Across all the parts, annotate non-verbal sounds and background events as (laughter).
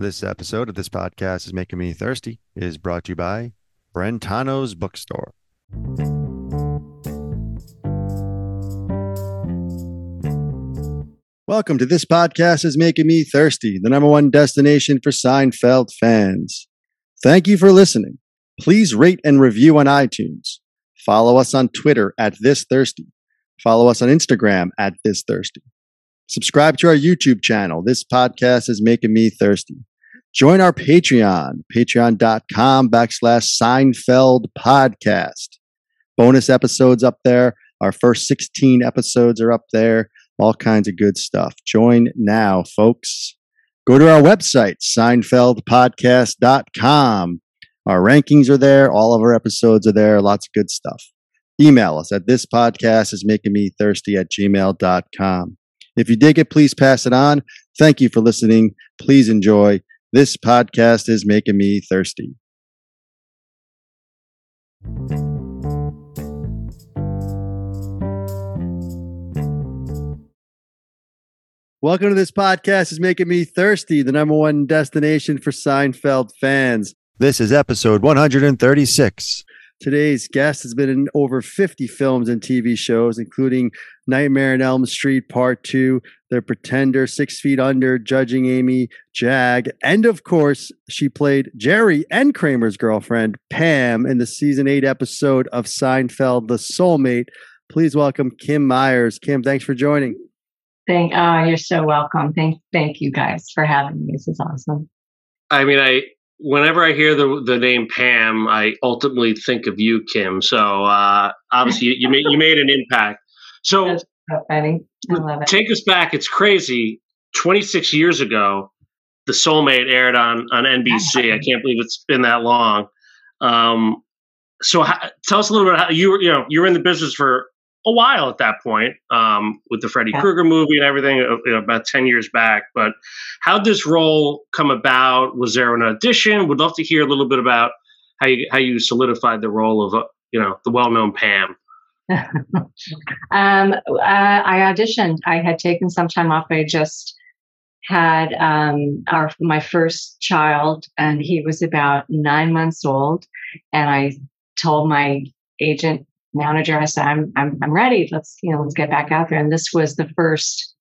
This episode of this podcast is making me thirsty is brought to you by Brentano's Bookstore. Welcome to this podcast is making me thirsty, the number one destination for Seinfeld fans. Thank you for listening. Please rate and review on iTunes. Follow us on Twitter at this thirsty. Follow us on Instagram at this thirsty. Subscribe to our YouTube channel. This podcast is making me thirsty. Join our Patreon, patreon.com backslash Seinfeld podcast. Bonus episodes up there. Our first 16 episodes are up there. All kinds of good stuff. Join now, folks. Go to our website, seinfeldpodcast.com. Our rankings are there. All of our episodes are there. Lots of good stuff. Email us at this podcast is making me thirsty at gmail.com. If you dig it, please pass it on. Thank you for listening. Please enjoy. This podcast is making me thirsty. Welcome to this podcast is making me thirsty, the number one destination for Seinfeld fans. This is episode 136. Today's guest has been in over 50 films and TV shows, including Nightmare on Elm Street Part 2, The Pretender, Six Feet Under, Judging Amy, Jag, and of course, she played Jerry and Kramer's girlfriend, Pam, in the season 8 episode of Seinfeld, The Soulmate. Please welcome Kim Myers. Kim, thanks for joining. Thank oh, you're so welcome. Thank thank you guys for having me. This is awesome. I mean, I whenever I hear the the name Pam, I ultimately think of you, Kim. So uh, obviously, you, you made you made an impact. So, so funny. I love it. take us back. It's crazy. Twenty six years ago, The Soulmate aired on on NBC. I (laughs) can't believe it's been that long. Um, so, how, tell us a little bit how you were. You know, you were in the business for a while at that point um, with the Freddy Yeah. Krueger movie and everything, uh, you know, about 10 years back. But how did this role come about? Was there an audition? Would love to hear a little bit about how you, how you solidified the role of, uh, you know, the well-known Pam. (laughs) um, uh, I auditioned. I had taken some time off. I just had um, our my first child, and he was about nine months old. And I told my agent manager, I said, "I'm I'm I'm ready. Let's you know let's get back out there." And this was the first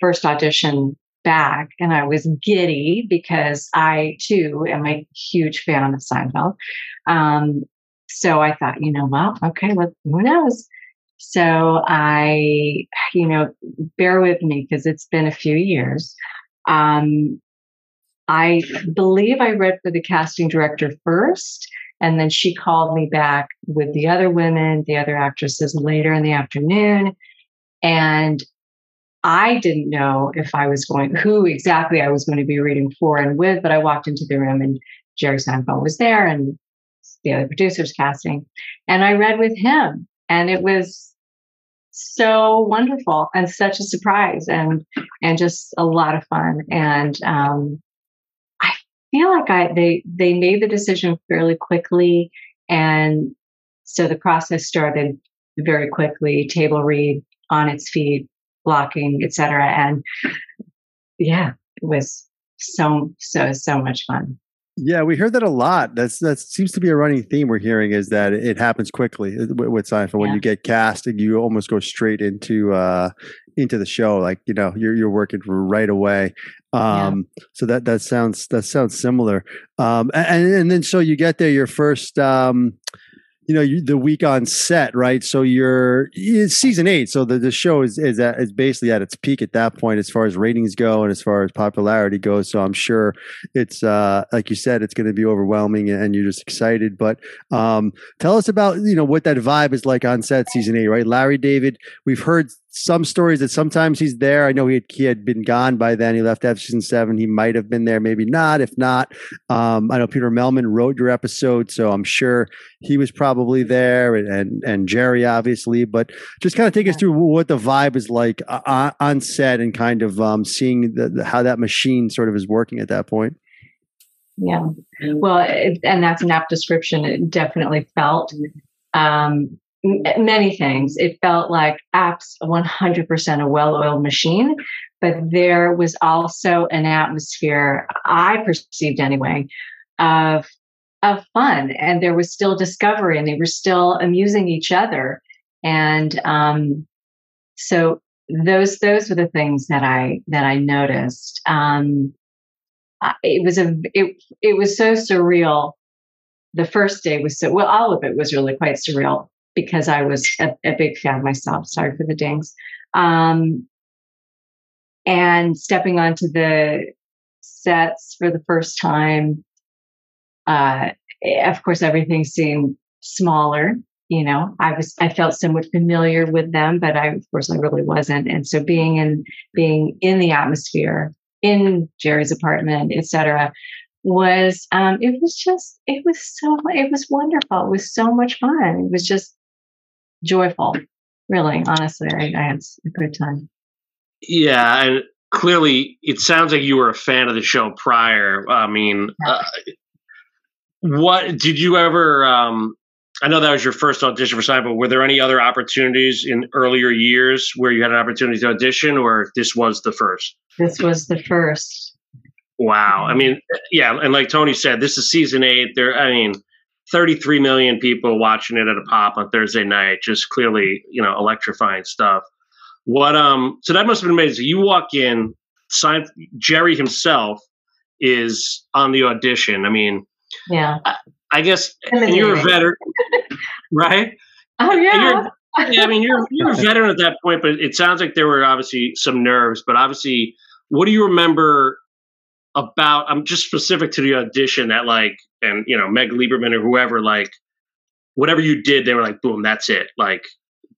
first audition back, and I was giddy because I too am a huge fan of Seinfeld. Um, so I thought, you know, well, okay, let, who knows? So I, you know, bear with me because it's been a few years. Um, I believe I read for the casting director first, and then she called me back with the other women, the other actresses later in the afternoon. And I didn't know if I was going, who exactly I was going to be reading for and with, but I walked into the room and Jerry Seinfeld was there and the other producers casting. And I read with him. And it was so wonderful and such a surprise and and just a lot of fun. And um feel like I they they made the decision fairly quickly. And so the process started very quickly, table read on its feet, blocking, etc. And yeah, it was so so so much fun. Yeah, we heard that a lot. That's that seems to be a running theme we're hearing is that it happens quickly uh, with, with Seinfeld. When you get cast, and you almost go straight into uh, into the show. Like you know, you're you're working right away. Yeah. Um, So that that sounds that sounds similar. Um, and and then so you get there, your first. Um, you know, you, the week on set, right? So you're it's season eight, so the, the show is is at, is basically at its peak at that point as far as ratings go and as far as popularity goes. So I'm sure it's uh like you said it's going to be overwhelming and you're just excited but um tell us about you know what that vibe is like on set season 8 right larry david we've heard some stories that sometimes he's there i know he had, he had been gone by then he left after season 7 he might have been there maybe not if not um i know peter mehlman wrote your episode so i'm sure he was probably there and and, and jerry obviously but just kind of take us through what the vibe is like uh, on, on set and kind of um seeing the, the, how that machine sort of is working at that point Yeah. Well, it, and that's an apt description. It definitely felt. Um, many things. It felt like apps 100% a well-oiled machine, but there was also an atmosphere I perceived anyway of of fun, and there was still discovery, and they were still amusing each other, and um, so those those were the things that I that I noticed. Um, it was a it it was so surreal. The first day was so well. All of it was really quite surreal because I was a, a big fan myself. Sorry for the dings. Um, and stepping onto the sets for the first time, uh, of course, everything seemed smaller. You know, I was I felt somewhat familiar with them, but I, of course, I really wasn't. And so, being in being in the atmosphere in Jerry's apartment, etc., was um, it was just it was so it was wonderful. It was so much fun. It was just joyful. Really, honestly, I, I had a good time. Yeah, and clearly, it sounds like you were a fan of the show prior. I mean, uh, what did you ever? Um, I know that was your first audition for Seinfeld. Were there any other opportunities in earlier years where you had an opportunity to audition, or this was the first? This was the first. Wow. I mean, yeah, and like Tony said, this is season eight. There, I mean, 33 million people watching it at a pop on Thursday night. Just clearly, you know, electrifying stuff. What um? So that must have been amazing. You walk in, sign Jerry himself is on the audition. I mean, yeah. I, I guess you're a veteran, (laughs) right? Oh yeah. yeah, I mean, you're you're a (laughs) veteran at that point, but it sounds like there were obviously some nerves. But obviously, what do you remember about? I'm just specific to the audition that, like, and you know, Meg Liberman or whoever, like, whatever you did, they were like, boom, that's it. Like,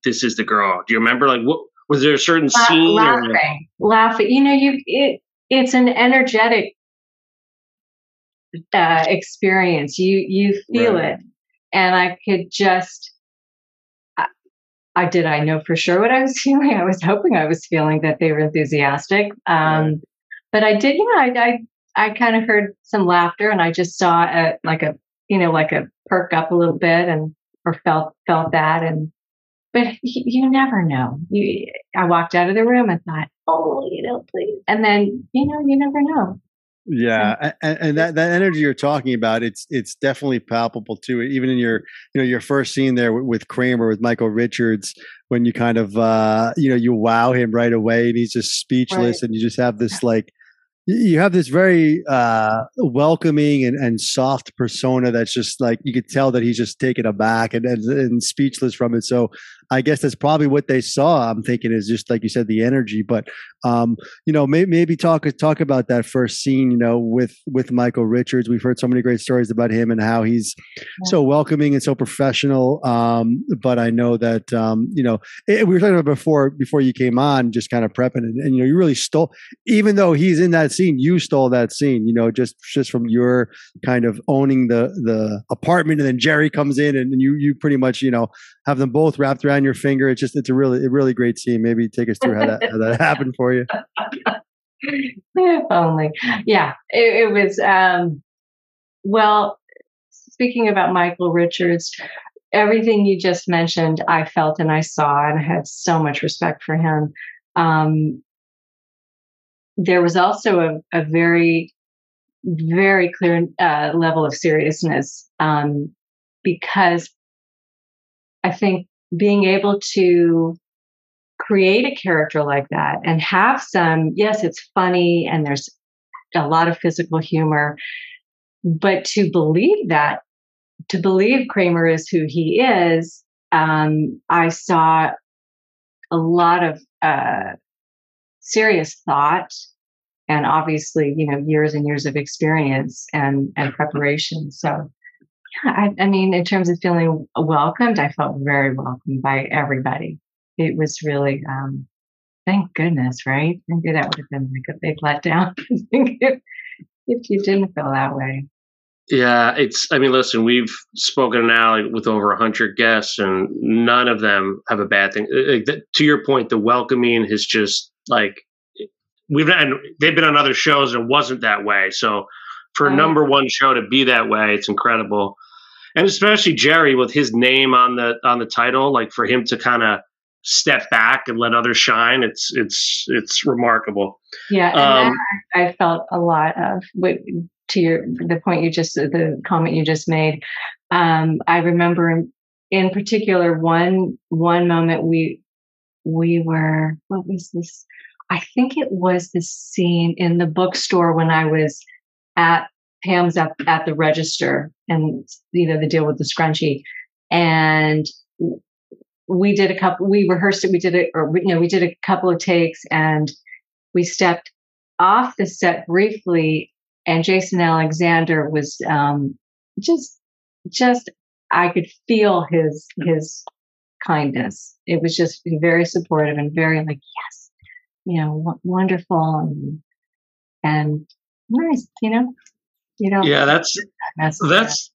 this is the girl. Do you remember? Like, what was there a certain La- scene? Laughing, or? laughing. You know, you it it's an energetic uh, experience. You you feel right. it, and I could just. I, I, did. I know for sure what I was (laughs) feeling. I was hoping I was feeling that they were enthusiastic. Um, right. But I did. Yeah, I I, I kind of heard some laughter, and I just saw a like a you know like a perk up a little bit, and or felt felt that, and but you, you never know. You, I walked out of the room and thought, oh, you know, please, and then you know, you never know. Yeah, and, and, that that energy you're talking about, it's it's definitely palpable too. Even in your you know your first scene there with, with Kramer with Michael Richards, when you kind of uh, you know you wow him right away, and he's just speechless, right. and you just have this like you have this very uh, welcoming and, and soft persona that's just like you could tell that he's just taken aback and, and, and speechless from it. So I guess that's probably what they saw. I'm thinking is just like you said, the energy. But um, you know, maybe, maybe talk talk about that first scene. You know, with with Michael Richards, we've heard so many great stories about him and how he's yeah. so welcoming and so professional. Um, but I know that um, you know it, we were talking about before before you came on, just kind of prepping, and, and you know, you really stole. Even though he's in that scene, you stole that scene. You know, just just from your kind of owning the the apartment, and then Jerry comes in, and, and you you pretty much you know have them both wrapped around your finger. It's just it's a really a really great scene. Maybe take us through how that how that (laughs) happened for you. if only, yeah, it, it was. Um, well, speaking about Michael Richards, everything you just mentioned, I felt and I saw, and I had so much respect for him. Um, there was also a, a very, very clear uh, level of seriousness um, because I think being able to create a character like that and have some, yes, it's funny and there's a lot of physical humor, but to believe that, to believe Kramer is who he is, um, I saw a lot of uh, serious thought and obviously, you know, years and years of experience and, and (laughs) preparation. So yeah, I, I mean, in terms of feeling welcomed, I felt very welcomed by everybody. It was really, um, thank goodness, right? Maybe that would have been like a big letdown (laughs) if, if you didn't feel that way. Yeah, it's. I mean, listen, we've spoken now with over a hundred guests, and none of them have a bad thing. To your point, the welcoming has just like we've and they've been on other shows and it wasn't that way. So for a number one show to be that way, it's incredible. And especially Jerry with his name on the on the title, like for him to kind of step back and let others shine, it's it's it's remarkable. Yeah, and um, I felt a lot of to your the point you just the comment you just made. Um, I remember in, in particular one one moment we we were what was this? I think it was the scene in the bookstore when I was at Pam's up at the register and you know the deal with the scrunchie and we did a couple we rehearsed it we did it or you know we did a couple of takes and we stepped off the set briefly and Jason Alexander was um, just just I could feel his his kindness. It was just very supportive and very like yes, you know, w- wonderful and and nice, you know. You know. Yeah, that's that's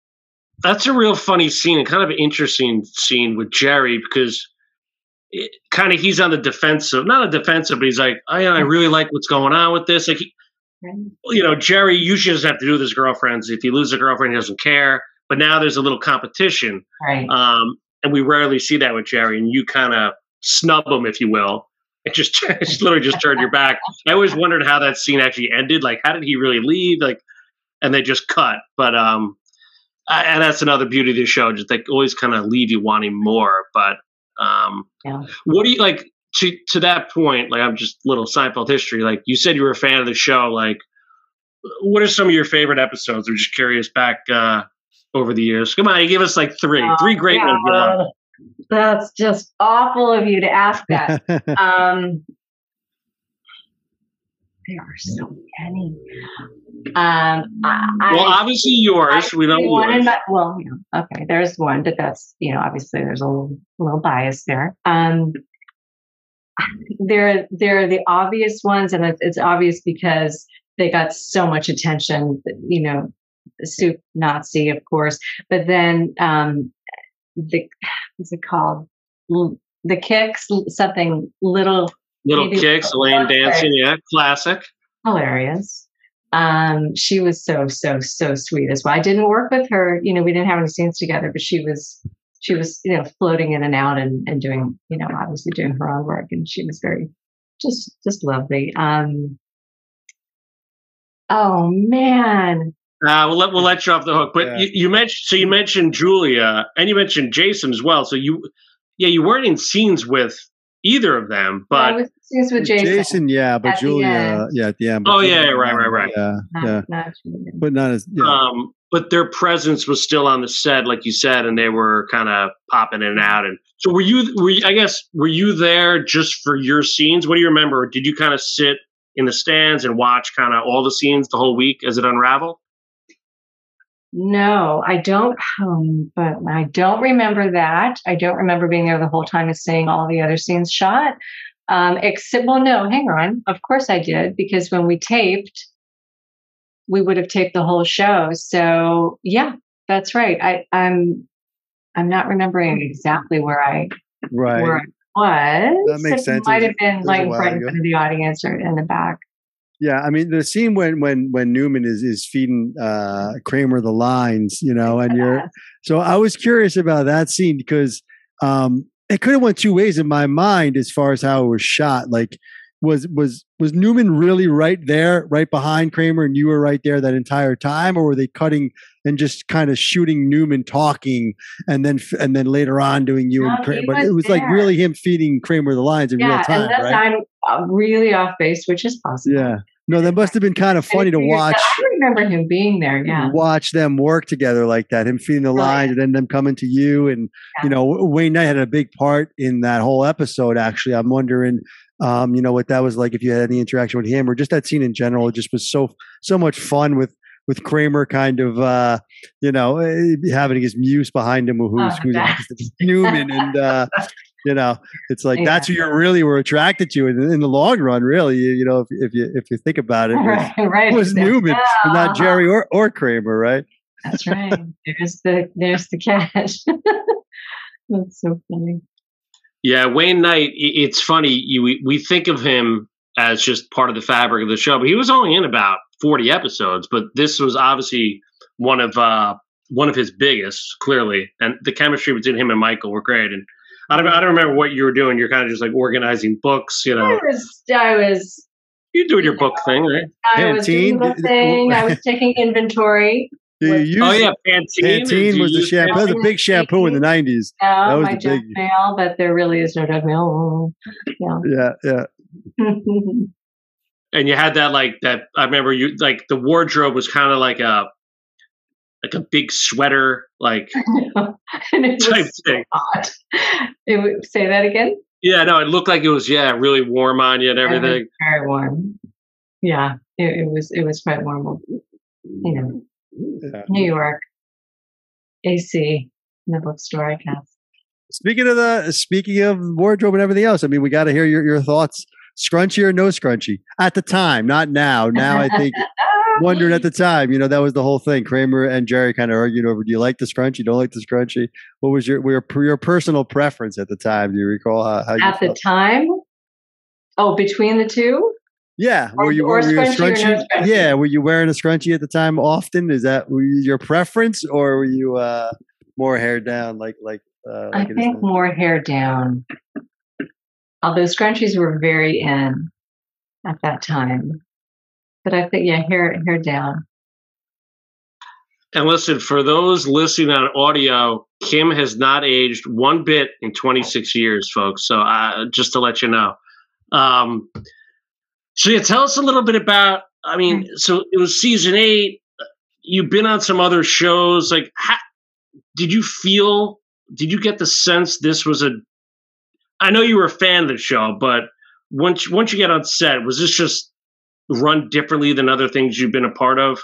that's a real funny scene and kind of an interesting scene with Jerry because it, kind of he's on the defensive, not a defensive, but he's like, I, I really like what's going on with this. Like, he, you know, Jerry usually doesn't have to do with his girlfriends. If he loses a girlfriend, he doesn't care. But now there's a little competition. Right. Um, and we rarely see that with Jerry. And you kind of snub him, if you will, and just, (laughs) just literally just turn your back. I always wondered how that scene actually ended. Like, how did he really leave? Like, and they just cut. But um, I, and that's another beauty of the show. Just they always kind of leave you wanting more. But um, yeah. what do you like? to to that point, like I'm just little Seinfeld history. Like you said, you were a fan of the show. Like, what are some of your favorite episodes? I'm just curious back uh, over the years. Come on, you give us like three, uh, three great yeah, ones. That's just awful of you to ask that. (laughs) um, there are so many. Um, I, well, obviously yours. I, we don't yours. My, well, yeah, okay. There's one, but that's you know obviously there's a little, little bias there. Um, they're they're the obvious ones, and it's, it's obvious because they got so much attention. You know, soup Nazi, of course, but then um, the what's it called? The kicks, something little little kicks, Elaine dancing, yeah, classic, hilarious. Um, she was so so so sweet as well. I didn't work with her, you know, we didn't have any scenes together, but she was she was, you know, floating in and out and, and doing, you know, obviously doing her own work. And she was very, just, just lovely. Um, oh man. Uh, we'll let we'll let you off the hook. But yeah. you, you, mentioned so you mentioned Julia and you mentioned Jason as well. So you, yeah, you weren't in scenes with either of them, but yeah, scenes with Jason. Jason, yeah, but Julia, yeah, at the end. Oh yeah, right, right, right. Yeah, not, yeah, not but not as. Yeah. Um, but their presence was still on the set, like you said, and they were kind of popping in and out. And so, were you? Were you, I guess were you there just for your scenes? What do you remember? Did you kind of sit in the stands and watch kind of all the scenes the whole week as it unraveled? No, I don't. Um, but I don't remember that. I don't remember being there the whole time and seeing all the other scenes shot. Um, except, well, no, hang on. Of course I did because when we taped, we would have taped the whole show. So yeah, that's right. I, I'm I'm not remembering exactly where I right where I was. That makes it sense. Might have been like right in front of the audience or in the back. Yeah, I mean the scene when when when Newman is is feeding uh Kramer the lines, you know, and you're (laughs) so I was curious about that scene because um it could have went two ways in my mind as far as how it was shot. Like was was was Newman really right there, right behind Kramer, and you were right there that entire time, or were they cutting and just kind of shooting Newman talking, and then and then later on doing you no, and Kramer? But it was there. like really him feeding Kramer the lines in yeah, real time, right? I'm uh, really off base, which is possible. Yeah. No, that must have been kind of funny to watch. I remember him being there. Yeah, watch them work together like that. Him feeding the lines, and then them coming to you, and yeah. you know, Wayne Knight had a big part in that whole episode. Actually, I'm wondering um, you know what that was like if you had any interaction with him or just that scene in general. It just was so so much fun with with Kramer kind of uh, you know eh, having his muse behind him who's, oh, who's Newman and uh, (laughs) you know it's like yeah. that's who you really were attracted to in, in the long run really you, you, know if, if you if you think about it, it was, (laughs) right, it was Newman yeah. not Jerry or, or Kramer right that's right (laughs) there's the there's the catch that's so funny yeah, Wayne Knight. It's funny. You, we, we think of him as just part of the fabric of the show, but he was only in about forty episodes. But this was obviously one of uh, one of his biggest, clearly, and the chemistry between him and Michael were great. And I don't, I don't remember what you were doing. You're kind of just like organizing books, you know. I was, I was. You're doing your book thing, right? I was doing the thing. I (laughs) was taking inventory. Do you oh yeah, Pantene. Pantene was the shampoo. That was a big shampoo in the nineties. Yeah, that was my the big. mail, but there really is no junk mail. Yeah, yeah. yeah. (laughs) and you had that like that. I remember you like the wardrobe was kind of like a like a big sweater, like (laughs) type thing. Hot. It would say that again. Yeah, no, it looked like it was yeah really warm on you and everything. Very warm. Yeah, it, it, was it was quite warm. You know, yeah. New York, AC in the bookstore, I guess. Speaking of the speaking of wardrobe and everything else, I mean, we got to hear your, your thoughts. Scrunchy or no scrunchy at the time, not now. Now I think (laughs) wondering at the time, you know, that was the whole thing. Kramer and Jerry kind of argued over: Do you like the scrunchy? Don't like the scrunchy? What was your your, your personal preference at the time? Do you recall how, how at the time? Oh, between the two. Yeah, or, were you, or were you a scrunchy? No scrunchy? Yeah, were you wearing a scrunchie at the time often? Is that your preference, or were you uh, more hair down, like like? Uh, like I think more hair down. Although scrunchies were very in at that time. But I think, yeah, hair, hair down. And listen, for those listening on audio, Kim has not aged one bit in 26 years, folks. So uh, just to let you know. Um, so yeah, tell us a little bit about. I mean, mm. so it was season eight. You've been on some other shows. Like, how, did you feel? Did you get the sense this was a I know you were a fan of the show, but once once you get on set, was this just run differently than other things you've been a part of?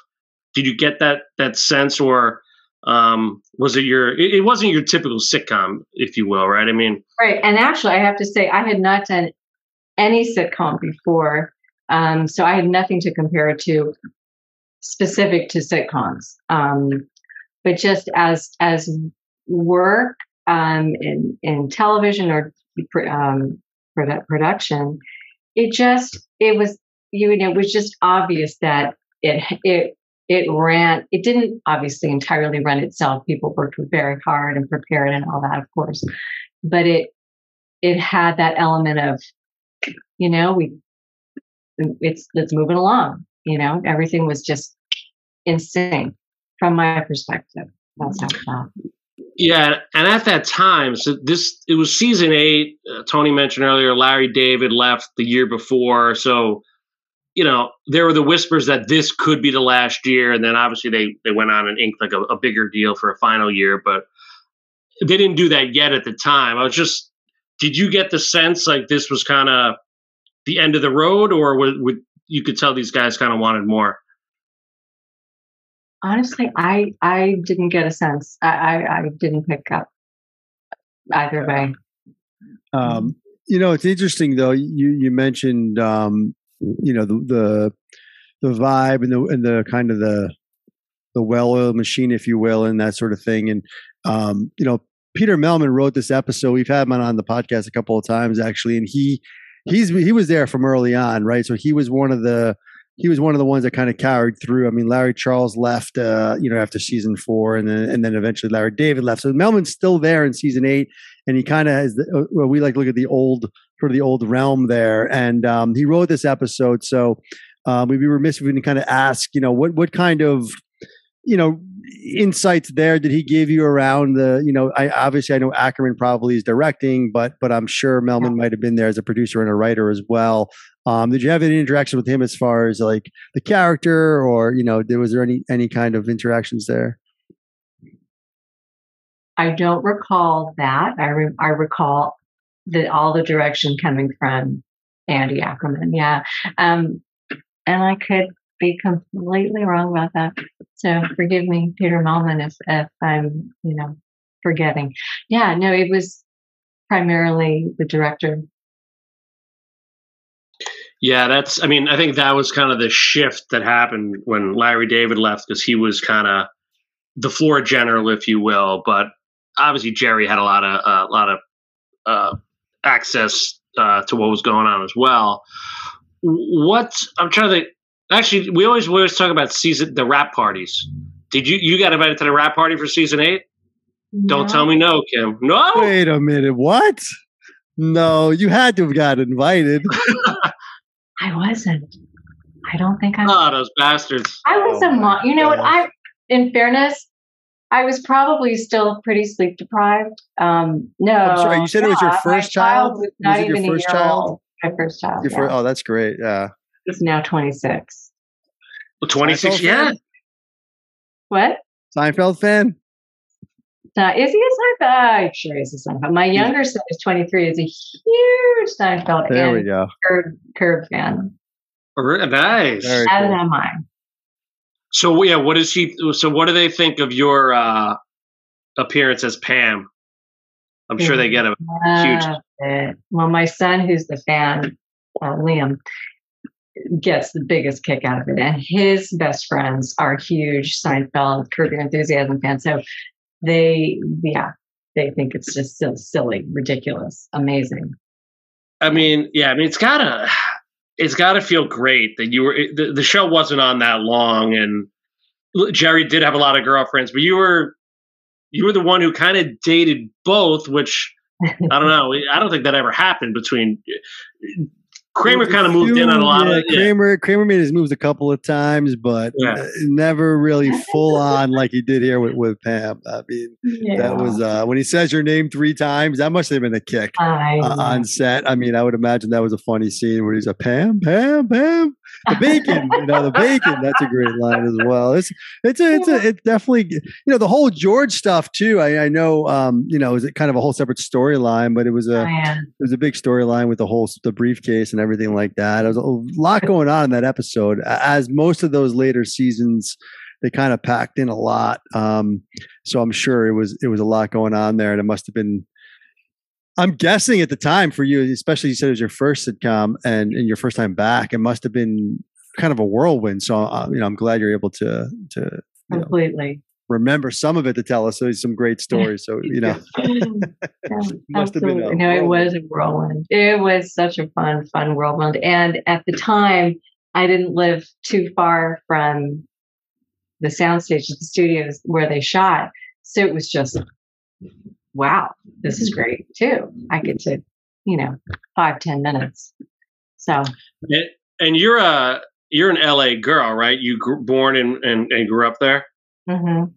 Did you get that that sense, or um, was it your? It, it wasn't your typical sitcom, if you will, right? I mean, right. And actually, I have to say, I had not done any sitcom before, um, so I had nothing to compare it to specific to sitcoms. Um, but just as as work um, in in television or um, production, it just it was you know it was just obvious that it it it ran it didn't obviously entirely run itself people worked very hard and prepared and all that of course but it it had that element of you know we it's it's moving along you know everything was just in sync from my perspective that's how it felt yeah, and at that time, so this it was season eight. Uh, Tony mentioned earlier, Larry David left the year before, so you know there were the whispers that this could be the last year, and then obviously they they went on and inked like a, a bigger deal for a final year, but they didn't do that yet at the time. I was just, did you get the sense like this was kind of the end of the road, or would, would you could tell these guys kind of wanted more? honestly, I I didn't get a sense. I I, I didn't pick up either way. Um, you know, it's interesting though. You you mentioned um, you know the the the vibe and the and the kind of the the well-oiled machine, if you will, and that sort of thing. And um, you know, Peter Mehlman wrote this episode. We've had him on the podcast a couple of times actually, and he he's he was there from early on, right? So he was one of the he was one of the ones that kind of carried through. I mean, Larry Charles left, uh, you know, after season four, and then and then eventually Larry David left. So Mehlman's still there in season eight, and he kind of has. The, uh, well, we like to look at the old sort of the old realm there, and um, he wrote this episode. So um, we'd be remiss if we didn't kind of ask, you know, what what kind of you know insights there did he give you around the you know i obviously i know ackerman probably is directing but but i'm sure mehlman might have been there as a producer and a writer as well. Um, did you have any interaction with him as far as like the character or you know there was there any any kind of interactions there? I don't recall that. I, re- I recall that all the direction coming from andy ackerman yeah. Um, and i could be completely wrong about that. So forgive me, Peter Mehlman, if, if I'm, you know, forgetting. Yeah, no, it was primarily the director. Yeah, that's, I mean, I think that was kind of the shift that happened when Larry David left because he was kind of the floor general, if you will. But obviously, Jerry had a lot of, a uh, lot of, uh, access uh, to what was going on as well. What I'm trying to Actually, we always we always talk about season the wrap parties. Did you you got invited to the wrap party for season eight? Don't tell me no, Kim. No. Wait a minute. What? No, you had to have got invited. (laughs) I wasn't. I don't think I. Oh, those bastards! I was Oh a mom. You know what? I, in fairness, I was probably still pretty sleep deprived. Um, no, I'm sorry, you said it was your first my child? was Was not it your even a first year child? old. My first child. Your yeah. fir- oh, that's great. Yeah. He's now 26. Well, 26, Seinfeld Yeah. fan? What? Seinfeld fan? Uh, is he a Seinfeld? I'm sure he's a Seinfeld. My younger son is 23. Is a huge Seinfeld fan. There we go. Curb, Curb fan. Nice. Very As cool. am I. So yeah, what does she? So what do they think of your uh, appearance as Pam? I'm sure they get a Huge. Love it. Well, my son, who's the fan, uh, Liam, gets the biggest kick out of it, and his best friends are huge Seinfeld, Curb Your Enthusiasm fans. So they, yeah, they think it's just so silly, ridiculous, amazing. I mean, yeah, I mean, it's gotta, it's gotta feel great that you were. The, the show wasn't on that long, and Jerry did have a lot of girlfriends, but you were, you were the one who kind of dated both, which I don't (laughs) know. I don't think that ever happened between. Kramer kind of moved in on a lot yeah, of. Yeah. Kramer. Kramer made his moves a couple of times, but Yeah. never really full on like he did here with, with Pam. I mean, that was uh, when he says your name three times. That must have been a kick uh, on set. I mean, I would imagine that was a funny scene where he's a Pam, Pam, Pam, the bacon. you know, the bacon. That's a great line as well. It's it's a, it's a, it's definitely you know the whole George stuff too. I, I know um, you know is it kind of a whole separate storyline, but it was a Oh, yeah. it was a big storyline with the whole the briefcase and everything like that. There was a lot going on in that episode, as most of those later seasons they kind of packed in a lot. Um, so I'm sure it was it was a lot going on there, and it must have been. I'm guessing at the time for you, especially you said it was your first sitcom and, and your first time back, it must have been kind of a whirlwind. So uh, you know, I'm glad you're able to to you know, completely. remember some of it to tell us so some great (laughs) stories. So you know, (laughs) Must have been. No, it was a whirlwind. It was such a fun, fun whirlwind. And at the time, I didn't live too far from the soundstage, of the studios where they shot. So it was just, wow, this is great too. I get to, you know, five, ten minutes. So And- And you're a you're an LA girl, right? You grew, born and, and and grew up there. mhm.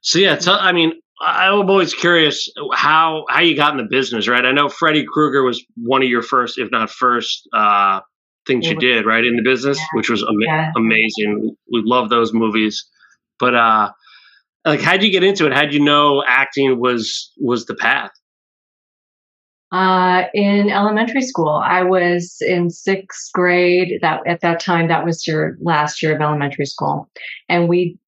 So yeah, tell, I mean, I- I'm always curious how how you got in the business, right? I know Freddy Krueger was one of your first, if not first, uh, things you did, right, in the business, Yeah. which was ama- Yeah. amazing. We love those movies, but uh, like, how'd you get into it? How'd you know acting was was the path? Uh, in elementary school, I was in sixth grade. That at that time, that was your last year of elementary school, and we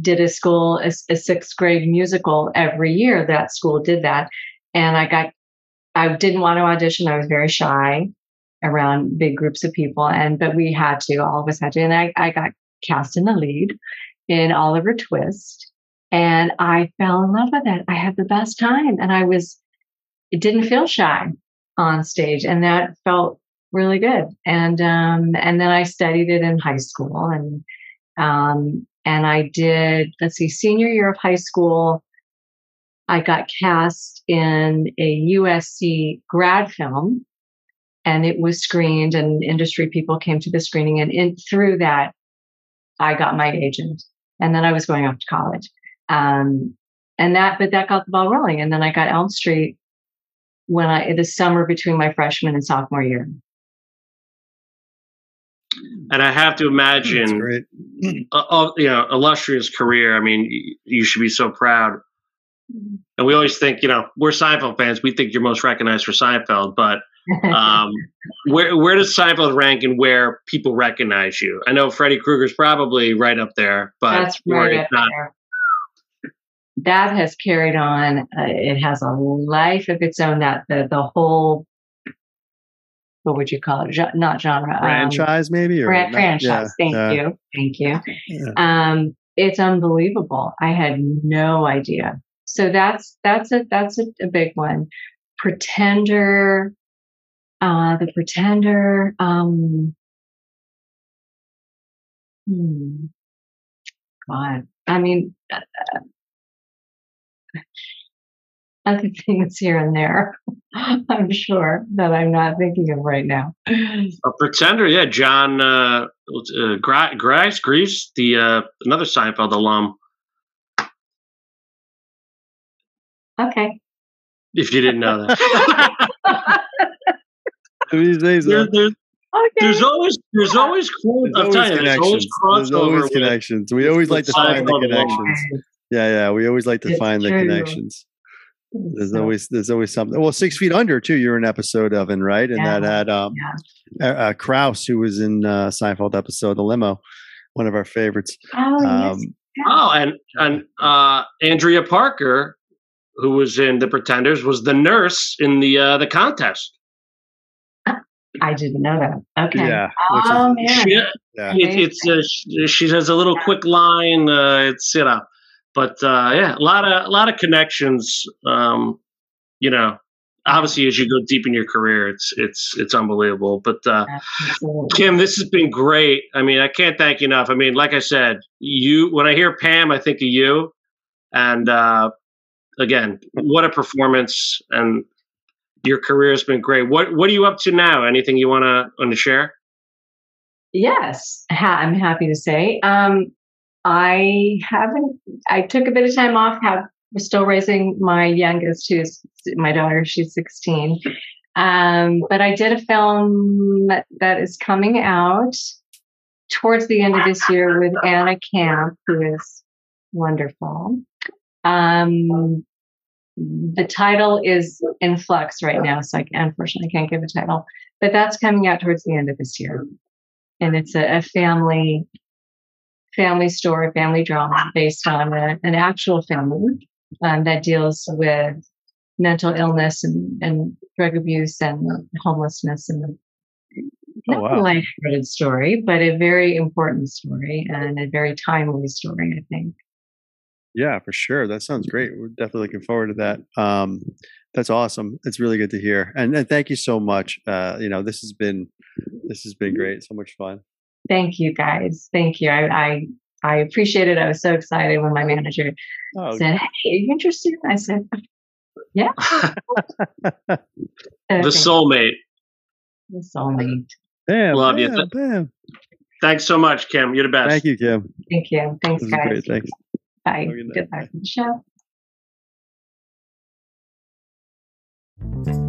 did a school a, a sixth grade musical every year. That school did that, and I got. I didn't want to audition. I was very shy around big groups of people, and but we had to. All of us had to, and I, I got cast in the lead in Oliver Twist, and I fell in love with it. I had the best time, and I was it didn't feel shy on stage and that felt really good and um and then i studied it in high school and um and i did let's see senior year of high school i got cast in a usc grad film and it was screened and industry people came to the screening and in through that i got my agent and then i was going off to college um and that but that got the ball rolling and then i got elm street when I the summer between my freshman and sophomore year. And I have to imagine, great. (clears throat) uh, uh, you know, illustrious career. I mean, y- you should be so proud. And we always think, you know, we're Seinfeld fans. We think you're most recognized for Seinfeld, but (laughs) um, where where does Seinfeld rank and where people recognize you? I know Freddy Krueger's probably right up there, but That's or right up not, there. That has carried on. Uh, it has a life of its own. That the the whole what would you call it? Gen- not genre. um, franchise maybe or fran- franchise. Yeah, Thank yeah, you. Thank you. yeah. Um, it's unbelievable. I had no idea. So that's that's a that's a, a big one. Pretender, uh, the Pretender. Um, hmm, God, I mean, uh, (laughs) other things here and there, (laughs) I'm sure that I'm not thinking of right now. A pretender, yeah. John uh, uh, Gra- Grace, Gries, the uh, another Seinfeld alum. Okay. If you didn't know that. (laughs) These days, There- there- Okay. there's always there's always there's always you, there's always connections. There's crossover. always with- connections. We always like to find the connections. Yeah, yeah. We always like to It's find the connections. There's So, always there's always something. Well, Six Feet Under too. You're an episode of, and right, and that had um, uh, uh, Krause, who was in uh, Seinfeld episode The Limo, one of our favorites. Oh, yes. Um, Oh, and and uh, Andrea Parker, who was in The Pretenders, was the nurse in the uh, the contest. (laughs) I didn't know that. Okay. Yeah, which is- Oh, man. She, yeah. it, it's uh, she, she has a little quick line. Uh, it's you know, but uh, yeah, a lot of a lot of connections. Um, you know, obviously as you go deep in your career, it's it's it's unbelievable. But uh, Kim, this has been great. I mean, I can't thank you enough. I mean, like I said, you when I hear Pam, I think of you. And uh, again, what a performance! And your career has been great. What What are you up to now? Anything you want to want to share? Yes, ha- I'm happy to say. Um, I haven't. I took a bit of time off. Have we're still raising my youngest, who's my daughter. She's 16. Um, but I did a film that, that is coming out towards the end of this year with Anna Camp, who is wonderful. Um, the title is in flux right now, so I unfortunately can't give a title. But that's coming out towards the end of this year and it's a, a family family story, family drama based on a, an actual family um, that deals with mental illness and, and drug abuse and homelessness and Oh, not wow. a lighthearted story, but a very important story and a very timely story, I think. Yeah, for sure. That sounds great. We're definitely looking forward to that. Um, that's awesome. It's really good to hear. And, and thank you so much. Uh, you know, this has been this has been great. So much fun. Thank you guys. Thank you. I I, I appreciate it. I was so excited when my oh. manager Oh, said, Hey, are you interested? I said, Yeah. (laughs) the thank you. soulmate. The soulmate. bam, Love you. bam, bam. Thanks so much, Kim. You're the best. Thank you, Kim. Thank you. Thanks, This guys. great. Thanks. Bye. Have good night. Good luck with the show.